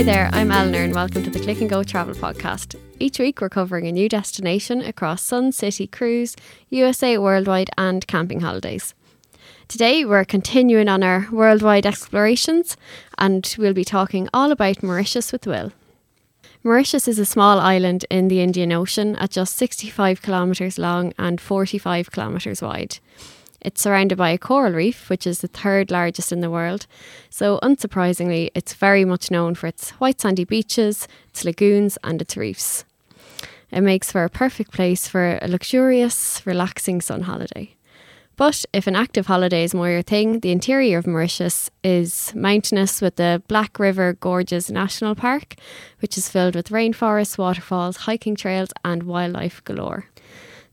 Hi there, I'm Eleanor and welcome to the Click and Go Travel Podcast. Each week we're covering a new destination across Sun City Cruise, USA Worldwide, and camping holidays. Today we're continuing on our worldwide explorations and we'll be talking all about Mauritius with Will. Mauritius is a small island in the Indian Ocean at just 65 kilometres long and 45 kilometres wide. It's surrounded by a coral reef, which is the third largest in the world. So, unsurprisingly, it's very much known for its white sandy beaches, its lagoons, and its reefs. It makes for a perfect place for a luxurious, relaxing sun holiday. But if an active holiday is more your thing, the interior of Mauritius is mountainous with the Black River Gorges National Park, which is filled with rainforests, waterfalls, hiking trails, and wildlife galore.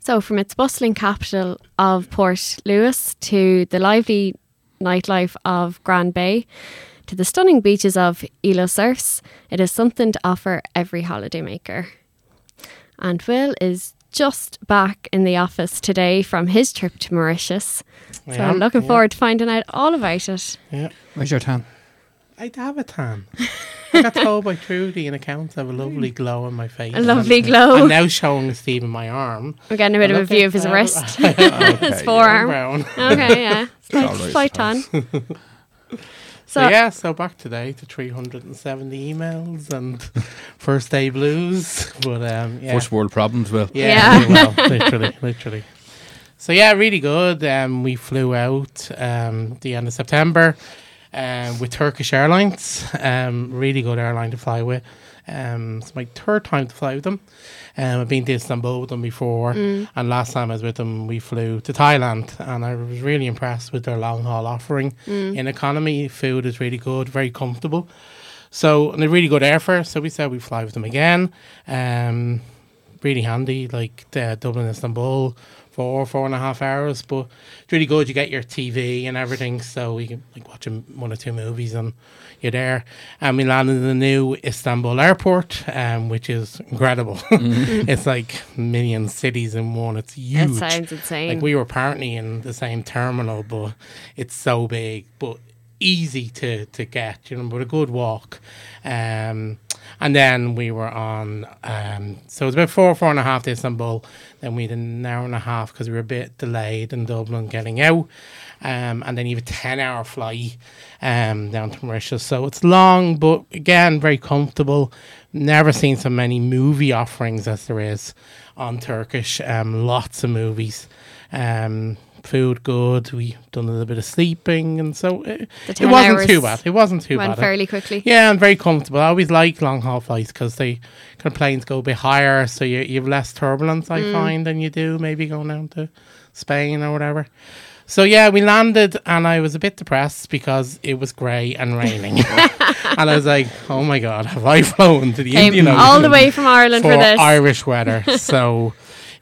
So, from its bustling capital of Port Louis to the lively nightlife of Grand Bay to the stunning beaches of Île aux Cerfs, it is something to offer every holidaymaker. And Will is just back in the office today from his trip to Mauritius. So, Yeah, I'm looking yeah. forward to finding out all about it. Yeah. Where's your tan? I'd have a tan. I got told by Trudy in accounts I have a lovely glow on my face. A lovely I'm, glow. I'm now showing Stephen my arm. We're getting a bit of a view of his for- wrist, his Okay, forearm. Brown. Okay, yeah. Slight, alright, slight it's tan. So, So, yeah, so back today to 370 emails and first day blues. But um, yeah. First world problems, Will. Yeah, Yeah. well, literally, literally. So yeah, really good. Um, we flew out um, the end of September um, with Turkish Airlines. Um, really good airline to fly with. Um, it's my third time to fly with them. Um, I've been to Istanbul with them before, and last time I was with them, we flew to Thailand, and I was really impressed with their long haul offering. In economy, food is really good, very comfortable. So, and a really good airfare. So we said we fly with them again. Um, really handy, like the Dublin Istanbul, four four and a half hours. But it's really good. You get your TV and everything, so you can like watch one or two movies and you're there. And we landed in the new Istanbul airport, um, which is incredible. it's like million cities in one. It's that huge. sounds insane. Like we were apparently in the same terminal, but it's so big, but easy to to get, you know, but a good walk. Um, and then we were on. Um, so it was about four, four and a half to Istanbul. Then we had an hour and a half because we were a bit delayed in Dublin getting out. Um, and then you have a ten hour flight um, down to Mauritius. So it's long, but again very comfortable. Never seen so many movie offerings as there is on Turkish. Um, lots of movies. Um, food good. We done a little bit of sleeping, and so uh, it, it wasn't too bad. It wasn't too bad. Went bad. fairly quickly. Yeah, and very comfortable. I always like long haul flights because they kind of planes go a bit higher, so you, you have less turbulence. I mm. find than you do maybe going down to Spain or whatever. So yeah, we landed, and I was a bit depressed because it was grey and raining, and I was like, "Oh my god, have I flown to the Came Indian Ocean all the way from Ireland for, for this. Irish weather?" so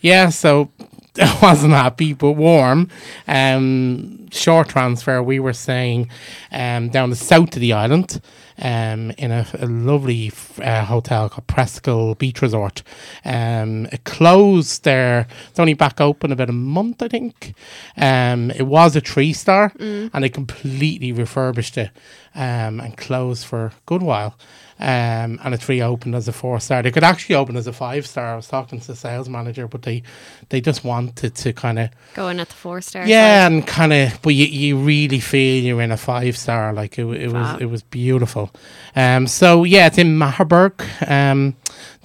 yeah, so wasn't happy, but warm. Um, short transfer. We were saying um, down the south of the island, um, in a, a lovely uh, hotel called Presqu'île Beach Resort. Um, it closed there. It's only back open about a month, I think. Um, it was a three star, and they completely refurbished it um, and closed for a good while. Um, and it's reopened as a four star. They could actually open as a five star. I was talking to the sales manager, but they they just wanted to kind of go in at the four star. yeah, and kind of, but you, you really feel you're in a five star. Like it, it Wow. was, it was beautiful. Um, so yeah, it's in Mahébourg, um,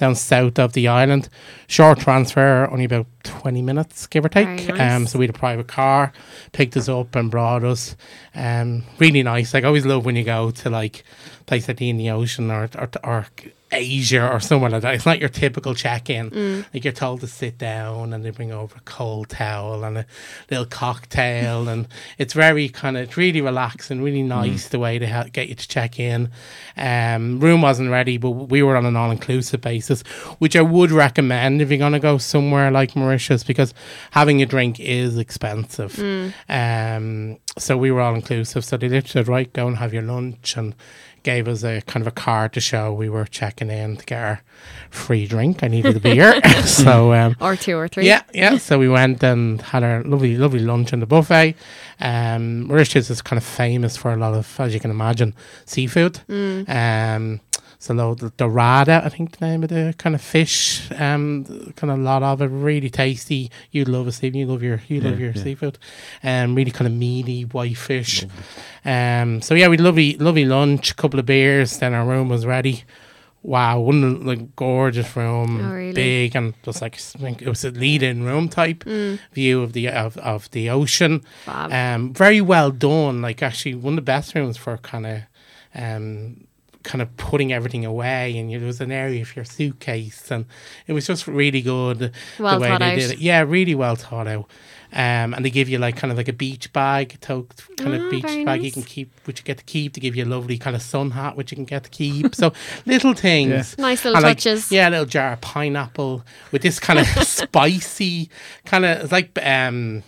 down south of the island. Short transfer, only about twenty minutes, give or take. Very Um, so we had a private car, picked us up and brought us. Um, really nice. Like I always love when you go to like place like the Indian Ocean or or, or Asia or somewhere like that. It's not your typical check-in. Mm. Like you're told to sit down and they bring over a cold towel and a little cocktail and it's very kind of it's really relaxed and really nice the way they ha- get you to check in. Um, room wasn't ready, but we were on an all-inclusive basis, which I would recommend if you're going to go somewhere like Mauritius because having a drink is expensive. Um, so we were all inclusive. So they literally said, right, go and have your lunch and gave us a kind of a card to show we were checking in to get our free drink. I needed a beer. so um, Or two or three. yeah, yeah. So we went and had our lovely, lovely lunch in the buffet. Um, Mauritius is kind of famous for a lot of, as you can imagine, seafood. Um, So the dorada, I think the name of the kind of fish, um, kind of a lot of it, really tasty. You love it, Stephen. You love your you love your yeah. seafood, um, really kind of meaty white fish. Um, so yeah, we had lovely lovely lunch, couple of beers. Then our room was ready. Wow, one like gorgeous room, Oh, really? big and just like it was a lead-in room type view of the of, of the ocean. Fab. Um, very well done. Like actually, one of the best rooms for kind of, um, kind of putting everything away, and you, there was an area for your suitcase, and it was just really good Well the way thought they out. did it. Yeah, really well thought out. Um, and they give you like kind of like a beach bag, tote kind Ah, of beach very bag you can keep, which you get to keep. To give you a lovely kind of sun hat, which you can get to keep. So little things. Nice little And, like, touches. yeah, a little jar of pineapple with this kind of spicy kind of it's like um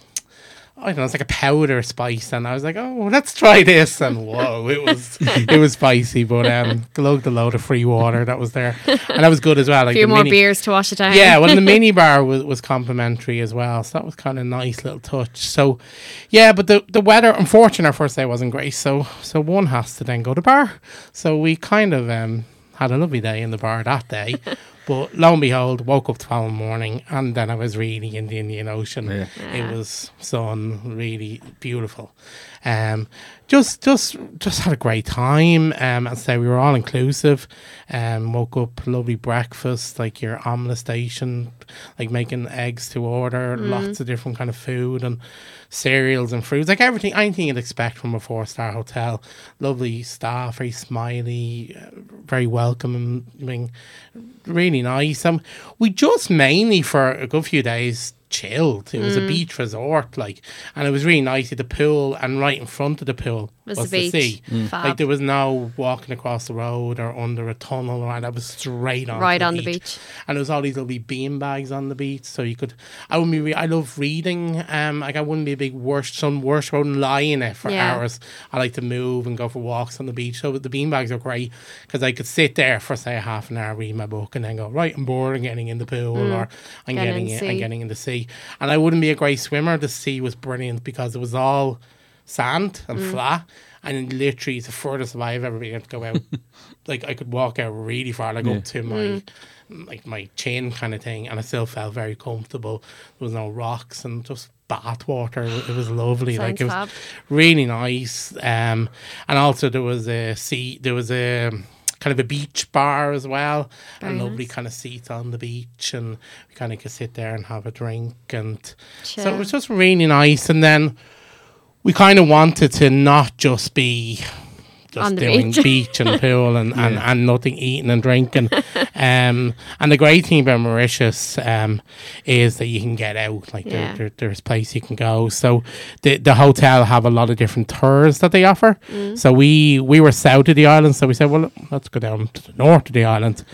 I don't know, it's like a powder spice, and I was like, "Oh, let's try this!" And whoa, it was it was spicy, but um, glugged a load of free water that was there, and that was good as well. a few more mini- beers to wash it down. yeah, well, the mini bar was, was complimentary as well, so that was kind of nice little touch. So, yeah, but the the weather, unfortunately, our first day wasn't great. So, so one has to then go to bar. So we kind of um had a lovely day in the bar that day. But lo and behold, woke up the following morning, and then I was really in the Indian Ocean. Yeah. Yeah. It was sun, really beautiful. Um, just, just, just had a great time. Um, I say, we were all inclusive. Um, woke up, lovely breakfast, like your omelette station, like making eggs to order, lots of different kind of food and cereals and fruits, like everything, anything you'd expect from a four star hotel. Lovely staff, very smiley, uh, very welcoming, really nice. Um, we just mainly for a good few days chilled. It was a mm. beach resort, like, and it was really nice. You had the pool, and right in front of the pool Was was, the the sea. Mm. Fab. Like there was no walking across the road or under a tunnel or that was straight on right the on the beach. beach. And there was all these lovely bean bags on the beach, so you could. I wouldn't be. Re- I love reading. Um, like I wouldn't be a big worst. Some worst. I wouldn't lie in it for Yeah. hours. I like to move and go for walks on the beach. So the bean bags are great because I could sit there for say a half an hour, read my book, and then go right. I'm bored. I'm getting in the pool mm. or I'm Getting getting in in. I'm getting in the sea. And I wouldn't be a great swimmer. The sea was brilliant because it was all sand and flat. And literally, it's the furthest I've ever been able to go out. like I could walk out really far, like Yeah. up to my like my chin kind of thing, and I still felt very comfortable. There was no rocks and just bath water. It was lovely. like it was fab. really nice. Um, and also there was a sea. There was a kind of a beach bar as well, Very and lovely nice. kind of seats on the beach, and we kind of could sit there and have a drink, and so it was just really nice. And then we kind of wanted to not just be just On the doing beach. beach and pool and, and, and nothing eating and drinking. um, and the great thing about Mauritius um, is that you can get out. Like Yeah. there, there, there's place you can go. So the the hotel have a lot of different tours that they offer. Mm. So we we were south of the island, so we said, well, let's go down to the north of the island.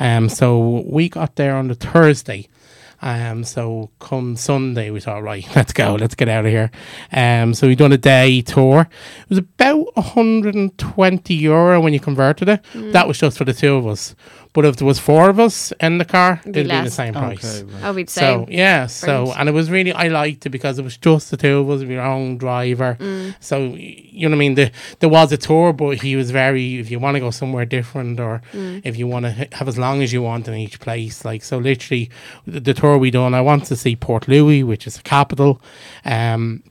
Um, so we got there on the Thursday. Um, so come Sunday, we thought, right, let's go, let's get out of here. Um, so we done a day tour. It was about 120 euro when you converted it. Mm. That was just for the two of us. But if there was four of us in the car, It'd be it'd be the same price. Okay, right. Oh, we'd say. So yeah, so Brilliant. and it was really I liked it because it was just the two of us, we were our own driver. Mm. So you know what I mean. The, there was a tour, but he was very. If you want to go somewhere different, or Mm. if you want to have as long as you want in each place, like so, literally the, the tour we done. I want to see Port Louis, which is the capital. Um,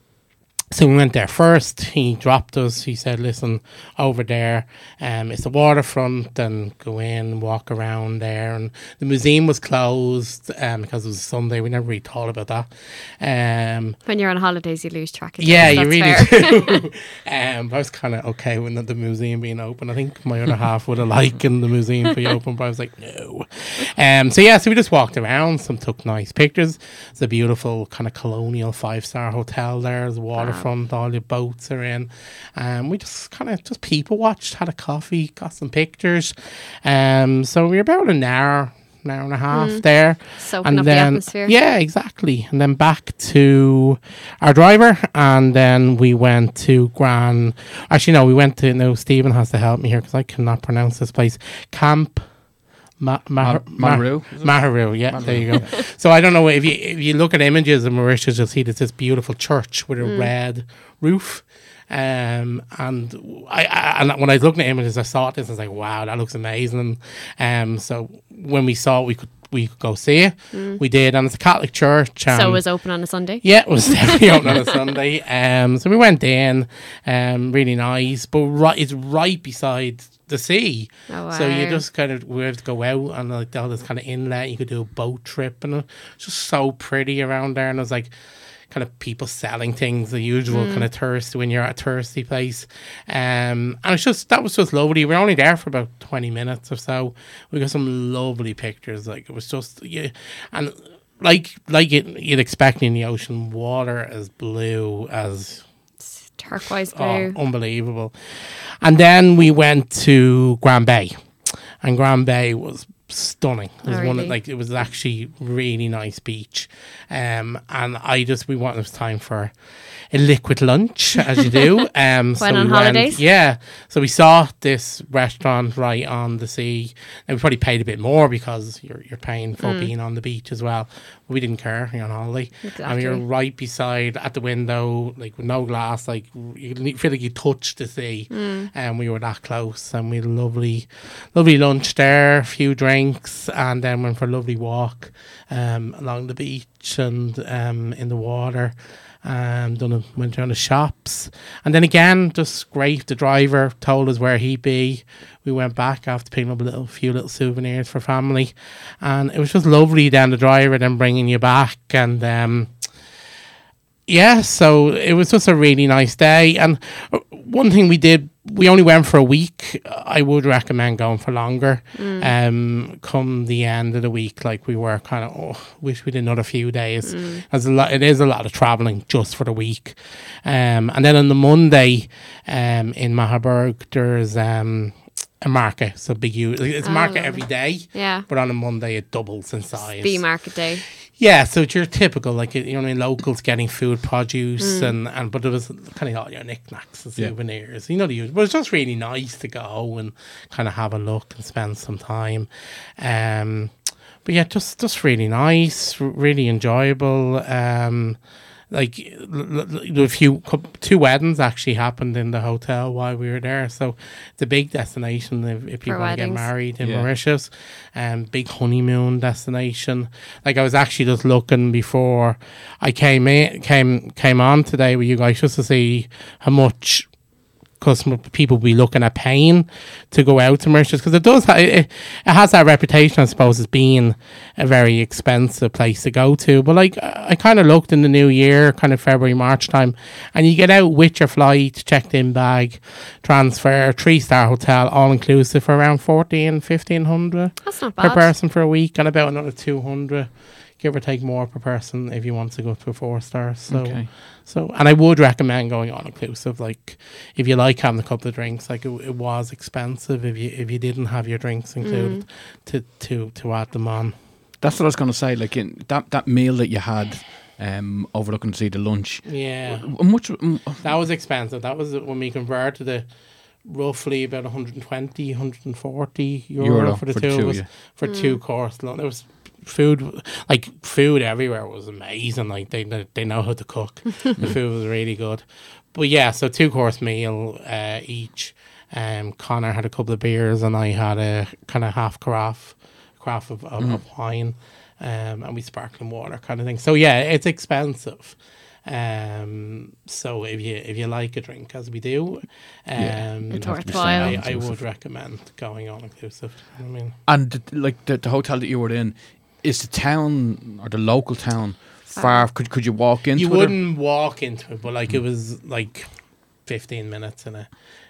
so we went there first. He dropped us. He said, "Listen, over there, um, it's the waterfront, and go in, walk around there." And the museum was closed um, because it was Sunday. We never really thought about that. Um, When you're on holidays, you lose track of yeah, you really do. um, I was kind of okay with the museum being open. I think my other half would have liked the museum to be open, but I was like, no. Um, so yeah, so we just walked around. Some took nice pictures. It's a beautiful kind of colonial five star hotel there. There's a waterfront. All the boats are in. Um, we just kind of just people watched, had a coffee, got some pictures. Um, so we were about an hour. An hour and a half there, Soaking and up the then atmosphere. yeah, exactly. And then back to our driver, and then we went to Gran. Actually, no, we went to. No, Stephen has to help me here because I cannot pronounce this place. Camp Ma- Ma- Ma- Maharu. Maharu, yeah, there you go. so I don't know if you if you look at images of Mauritius, you'll see there's this beautiful church with a red roof. Um, and I, I and when I was looking at images, I saw this. I was like, "Wow, that looks amazing." Um, so when we saw it, we could we could go see it. We did, and it's a Catholic church. so um, it was open on a Sunday. yeah, it was definitely open on a Sunday. Um, so we went in, um, really nice, but right, it's right beside the sea. Oh, So you wow. just kind of we have to go out and like all this kind of inlet. You could do a boat trip, and it's just so pretty around there. And it was like kind of people selling things, the usual kind of tourist when you're at a touristy place. Um, and it's just that was just lovely. We were only there for about twenty minutes or so. We got some lovely pictures. Like it was just yeah, and like like it, you'd expect in the ocean, water as blue as Turquoise Oh, blue. unbelievable. And then we went to Grand Bay, and Grand Bay was stunning. It was Oh, one of, like it was actually really nice beach. Um, and I just we wanted it was time for a liquid lunch as you do. Um, so on we holidays? yeah. So we saw this restaurant right on the sea, and we probably paid a bit more because you're you're paying for Mm. being on the beach as well. We didn't care. You're on holiday, and Exactly. we were right beside at the window, like with no glass. Like you feel like you touch the sea, Mm. and we were that close. And we had a lovely, lovely lunch there, a few drinks, and then went for a lovely walk um, along the beach and um, in the water. Um, done a, went around the shops, and then again, just great. The driver told us where he'd be. We went back after picking up a little, few little souvenirs for family, and it was just lovely. Then the driver then bringing you back, and um, yeah, so it was just a really nice day. And uh, one thing we did, we only went for a week. I would recommend going for longer. Um, come the end of the week, like we were kind of, oh, wish we did another few days. As a lot, it is a lot of traveling just for the week. Um, and then on the Monday, um, in Mahébourg, there's um a market. So big, it's a Oh, market lovely. every day. Yeah. But on a Monday, it doubles in size. B market day. Yeah, so it's your typical like you know what I mean, locals getting food produce and, and but it was kind of all your knickknacks and Yeah. souvenirs. You know the usual. But it's just really nice to go and kind of have a look and spend some time. Um but yeah, just just really nice, really enjoyable. Um like l- l- a few two weddings actually happened in the hotel while we were there. So it's a big destination if, if people want to get married in Yeah. Mauritius. Um big honeymoon destination. Like I was actually just looking before I came in came came on today with you guys just to see how much customer people be looking at paying to go out to Mauritius because it does ha- it, it has that reputation I suppose as being a very expensive place to go to but like I kind of looked in the new year kind of February March time and you get out with your flight checked in bag transfer three star hotel all inclusive for around 14 1500 That's not bad. per person for a week and about another 200 give or take more per person if you want to go to a four star so Okay. so, and I would recommend going all inclusive. Like, if you like having a couple of drinks, like it, it was expensive if you if you didn't have your drinks included to to to add them on. That's what I was going to say. Like in that that meal that you had, um, overlooking to see the lunch. Yeah, Much. mm, that was expensive. That was when we converted it. Roughly about 120, 140 euro, Euro for the for the two of us yeah. for two course. lunch. There was food, like food everywhere was amazing. Like they they, know how to cook. the food was really good. But yeah, so two course meal uh, each. Um, Connor had a couple of beers and I had a kind of half carafe, carafe of, of, of wine, um, and we sparkling water kind of thing. So yeah, it's expensive. Um, so if you if you like a drink as we do, um, It's to be worthwhile. I, I would recommend going all inclusive. I mean, And like the, the hotel that you were in, is the town or the local town far? Could could you walk into you it? or- wouldn't walk into it, but like it was like fifteen minutes in a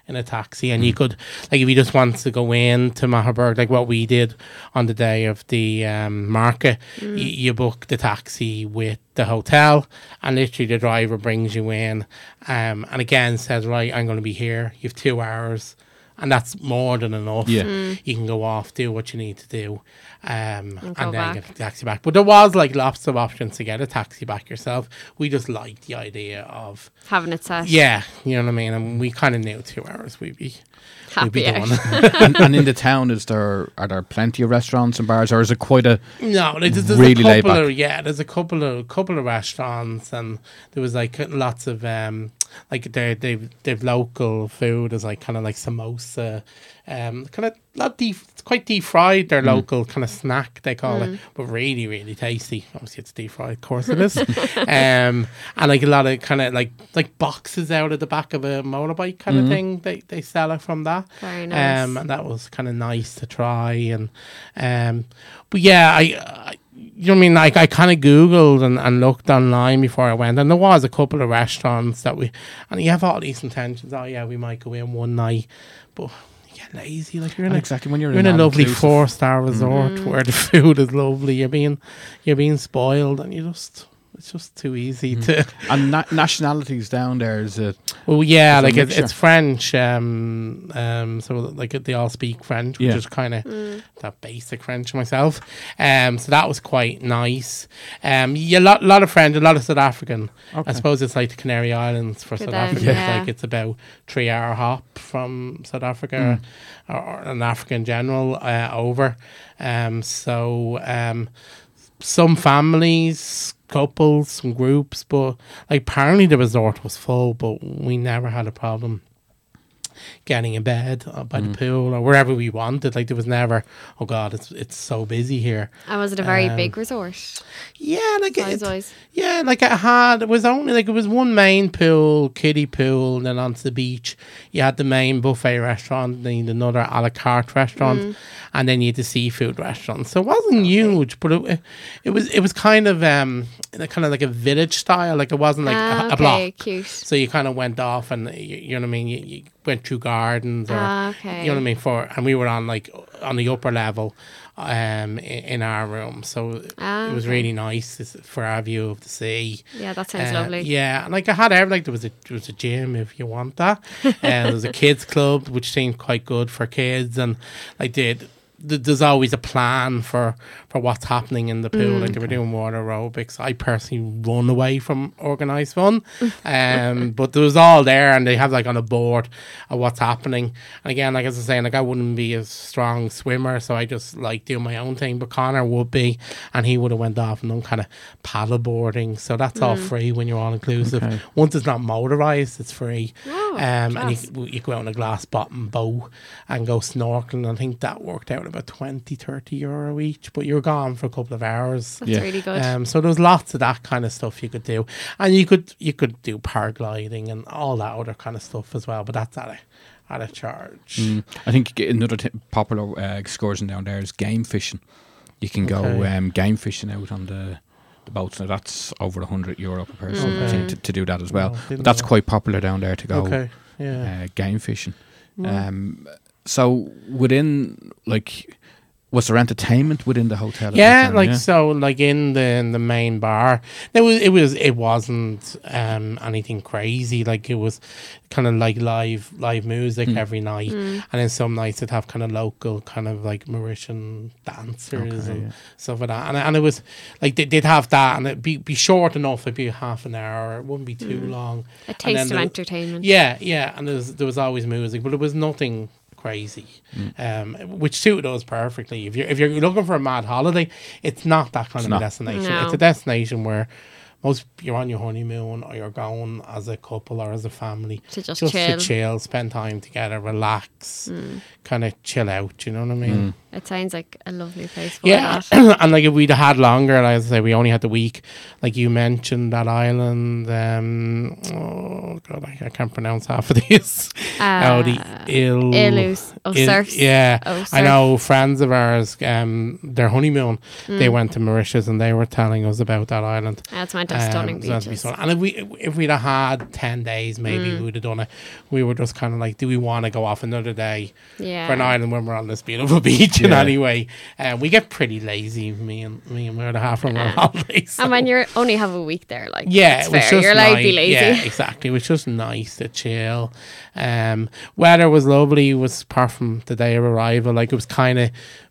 in a taxi, and you could like if you just wanted to go in to Mahébourg, like what we did on the day of the um, market, y- you book the taxi with the hotel, and literally the driver brings you in, um, and again says, right, I'm going to be here. You have two hours. And that's more than enough. Yeah. Mm. you can go off, do what you need to do, um, and, go then back. get a taxi back. But there was like lots of options to get a taxi back yourself. We just liked the idea of Having it set. yeah, you know what I mean, and we kind of knew two hours we'd be we'd be Happy done. and, and in the town, is there are there plenty of restaurants and bars, or is it quite a No, there's, there's Really a laid couple back. of yeah. There's a couple of couple of restaurants, and there was like lots of um like they they've they've local food is like kind of like samosa, um kind of not deep, it's quite deep fried. Their local kind of snack they call it, but really really tasty. Obviously it's deep fried, of course it is. um and like a lot of kind of like like boxes out of the back of a motorbike kind of thing. They they sell it from that. Very nice. Um, and that was kind of nice to try. And um, but yeah, I you know what I mean. Like I kind of googled and, and looked online before I went, and there was a couple of restaurants that we and you have all these intentions. Oh yeah, we might go in one night, but you get lazy. Like you're in a exactly when you're, you're in a an lovely four star resort Mm. where the food is lovely. You're being you're being spoiled, and you just it's just too easy Mm. to. and na- nationalities down there is it Well, yeah, It's like it's, it's French, um, um, so like they all speak French, which Yeah. is kind of Mm. that basic French myself. Um, so that was quite nice. Um, yeah, a lot, lot of French, a lot of South African. okay. I suppose it's like the Canary Islands for For South Africa. yeah. It's like it's about three hour hop from South Africa or, or an African general uh, over. Um, so um, some families, couples, some groups, but like apparently the resort was full, but we never had a problem getting in bed uh, by Mm. the pool or wherever we wanted. Like there was never, oh god, it's it's so busy here. And was it a very Um, big resort? Yeah, like Size it, wise. yeah, like it had it was only like it was one main pool, kiddie pool, and then onto the beach. You had the main buffet restaurant, then you had another a la carte restaurant, Mm. and then you had the seafood restaurant. So it wasn't huge, but it, it was it was kind of um kind of like a village style. Like it wasn't like ah, a, a okay, block. cute. So you kind of went off, and you, you know what I mean. You, you went through gardens, or Ah, okay. you know what I mean. For and we were on like on the upper level, um, in, our room. So Ah, it was okay. really nice for our view of the sea. Yeah, that sounds Uh, lovely. Yeah, and like I had every like there was a there was a gym if you want that. uh, there was a kids club which seemed quite good for kids, and like did. There's always a plan for, for what's happening in the pool. Mm. Like they were doing water aerobics. I personally run away from organised fun, um, but there was all there, and they have like on a board of what's happening. And again, like as I was saying, like I wouldn't be a strong swimmer, so I just like do my own thing. But Connor would be, and he would have went off and done kind of paddle boarding. So that's all free when you're all inclusive. Okay. Once it's not motorized, it's free. Oh, um, and you, you go out on a glass bottom boat and go snorkeling. I think that worked out about 20, 30 euro each, but you're gone for a couple of hours. That's Yeah. really good. Um, so there was lots of that kind of stuff you could do, and you could you could do paragliding and all that other kind of stuff as well. But that's at a at a charge. Mm. I think another t- popular uh, excursion down there is game fishing. You can go Okay. um, game fishing out on the the boats. Now that's over hundred euro per person I Okay. to, to do that as well. Oh, But that's know. quite popular down there to go okay. Yeah. uh, game fishing. Well, Um, so within like, was there entertainment within the hotel? at that yeah, time? like so, like in the in the main bar, it was it was it wasn't um anything crazy. Like it was kind of like live live music Mm. every night, Mm. and then some nights it'd have kind of local kind of like Mauritian dancers Okay, and yeah. stuff like that. And and it was like they, they'd have that, and it'd be be short enough. It'd be half an hour. It wouldn't be too Mm. long. A then taste of the- entertainment. Yeah, yeah, and there was, there was always music, but it was nothing crazy, um, which suited us perfectly. If you're if you're looking for a mad holiday, it's not that kind It's of not. a destination. No. It's a destination where most you're on your honeymoon or you're going as a couple or as a family To just, just chill. to chill, spend time together, relax, Mm. kind of chill out. You know what I mean? Mm. It sounds like a lovely place for Yeah, that. and like if we'd had longer, like I say, we only had the week. Like you mentioned, that island. Um, oh god, I, I can't pronounce half of these. oh, the Uh, ill, Ilus. Oh, Il- surfs. Yeah, Oh, I know friends of ours. Um, their honeymoon, they Mm. went to Mauritius, and they were telling us about that island. That's meant meant to stunning Um, it's meant to be beaches. stunning. And if we if we'd have had ten days, maybe Mm. we would have done it. We were just kind of like, do we want to go off another day Yeah. for an island when we're on this beautiful beach? In Yeah. any way, uh, we get pretty lazy. Me and me and we're the half from our Yeah. holidays. And so- when you're only have a week there, like yeah, it's it was fair. just You're allowed to be lazy. Yeah, exactly. It was just nice to chill. Um, weather was lovely. It was apart from the day of arrival, like it was kind of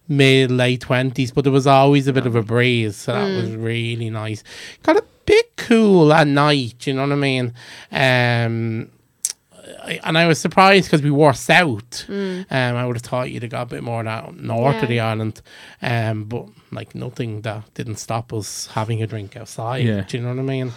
mid late twenties, but there was always a bit of a breeze, so that was Mm. really nice. Got a bit cool at night. You know what I mean? Um. I- And I was surprised because we wore south. Um, I would have thought you'd have got a bit more down north Mm. Yeah. of the island, um, but like nothing that didn't stop us having a drink outside. Yeah. Do you know what I mean?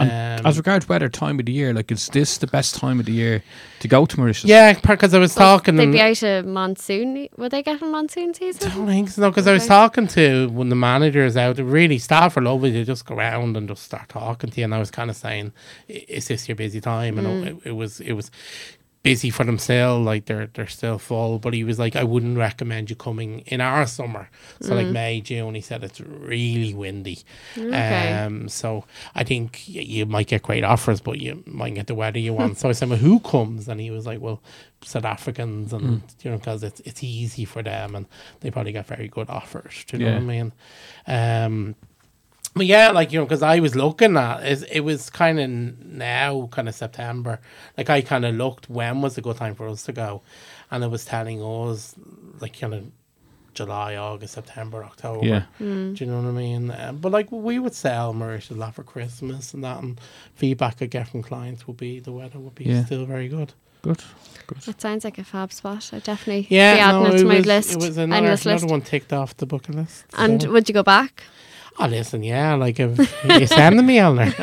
And Um, As regards weather, time of the year, like is this the best time of the year to go to Mauritius? Yeah, because I was But talking. They'd and- be out of monsoon. Will they get in monsoon I season? don't think so. Because I was talking to when the manager is out. Really, staff are lovely. They just go around and just start talking to you. And I was kind of saying, "I- "Is this your busy time?" And Mm. it, it was, it was busy for themselves. Like they're they're still full. But he was like, "I wouldn't recommend you coming in our summer." So like May, June. He said it's really windy. Mm. Okay. Um, so I think you might get great offers, but you might get the weather you want. so I said, well, who comes? And he was like, well, South Africans, and you know, because it's it's easy for them, and they probably get very good offers. Do you know what I mean? Um, but yeah, like you know, because I was looking at it, it was kind of now, kind of September. Like I kind of looked when was a good time for us to go, and it was telling us like kind of July, August, September, October. Yeah. Mm. Do you know what I mean? Um, but like we would sell Mauritius a lot for Christmas and that, and feedback I get from clients would be the weather would be Yeah. still very good. Good. Good. It sounds like a fab spot. I definitely Yeah, be adding no, it to my was, list. It was another, another list. one ticked off the bucket list. And so. would you go back? Oh, listen, yeah, like if you sending me on there.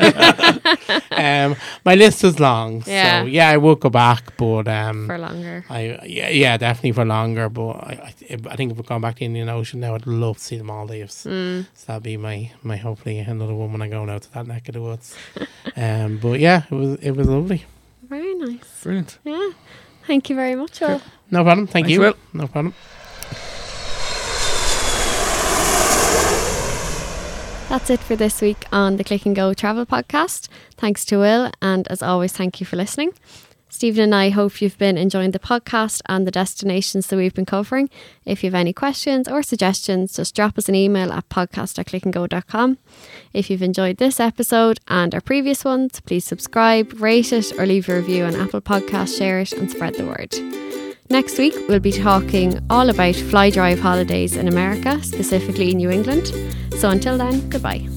um, my list is long, Yeah. so yeah, I would go back, but um, for longer. I yeah, yeah, definitely for longer. But I, I, I think if we're going back to the Indian Ocean now, I'd love to see the Maldives. Mm. So that'd be my my hopefully another one when I'm going out to that neck of the woods. um, but yeah, it was it was lovely. Very nice. Brilliant. Yeah. Thank you very much, Will. No problem. Thank Thanks, you. Will. No problem. That's it for this week on the Click and Go Travel Podcast. Thanks to Will, and as always, thank you for listening. Stephen and I hope you've been enjoying the podcast and the destinations that we've been covering. If you have any questions or suggestions, just drop us an email at podcast.clickandgo.com. If you've enjoyed this episode and our previous ones, please subscribe, rate it, or leave a review on Apple Podcasts, share it, and spread the word. Next week, we'll be talking all about fly drive holidays in America, specifically in New England. So until then, goodbye.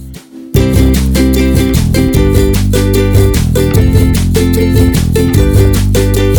Thank you.